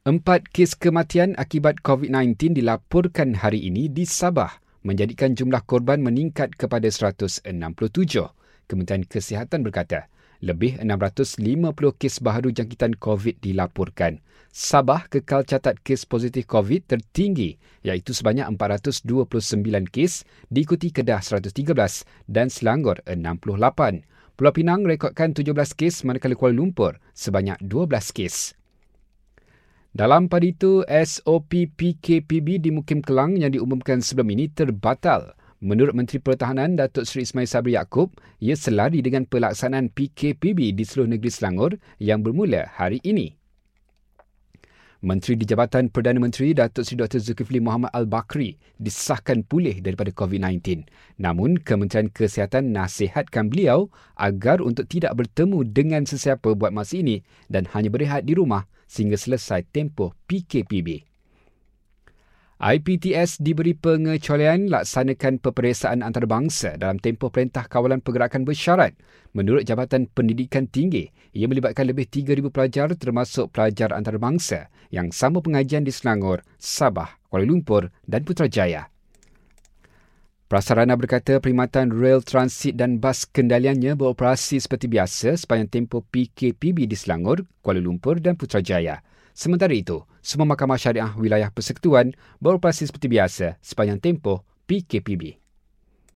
Empat kes kematian akibat COVID-19 dilaporkan hari ini di Sabah menjadikan jumlah korban meningkat kepada 167. Kementerian Kesihatan berkata, lebih 650 kes baharu jangkitan COVID dilaporkan. Sabah kekal catat kes positif COVID tertinggi iaitu sebanyak 429 kes diikuti Kedah 113 dan Selangor 68. Pulau Pinang rekodkan 17 kes manakala Kuala Lumpur sebanyak 12 kes. Dalam pada itu, SOP PKPB di Mukim Kelang yang diumumkan sebelum ini terbatal. Menurut Menteri Pertahanan Datuk Seri Ismail Sabri Yaakob, ia selari dengan pelaksanaan PKPB di seluruh negeri Selangor yang bermula hari ini. Menteri di Jabatan Perdana Menteri Datuk Seri Dr. Zulkifli Muhammad Al-Bakri disahkan pulih daripada COVID-19. Namun, Kementerian Kesihatan nasihatkan beliau agar untuk tidak bertemu dengan sesiapa buat masa ini dan hanya berehat di rumah sehingga selesai tempoh PKPB. IPTS diberi pengecualian laksanakan peperiksaan antarabangsa dalam tempoh Perintah Kawalan Pergerakan Bersyarat. Menurut Jabatan Pendidikan Tinggi, ia melibatkan lebih 3,000 pelajar termasuk pelajar antarabangsa yang sama pengajian di Selangor, Sabah, Kuala Lumpur dan Putrajaya. Prasarana berkata perkhidmatan rel transit dan bas kendaliannya beroperasi seperti biasa sepanjang tempoh PKPB di Selangor, Kuala Lumpur dan Putrajaya. Sementara itu, semua mahkamah syariah wilayah persekutuan beroperasi seperti biasa sepanjang tempoh PKPB.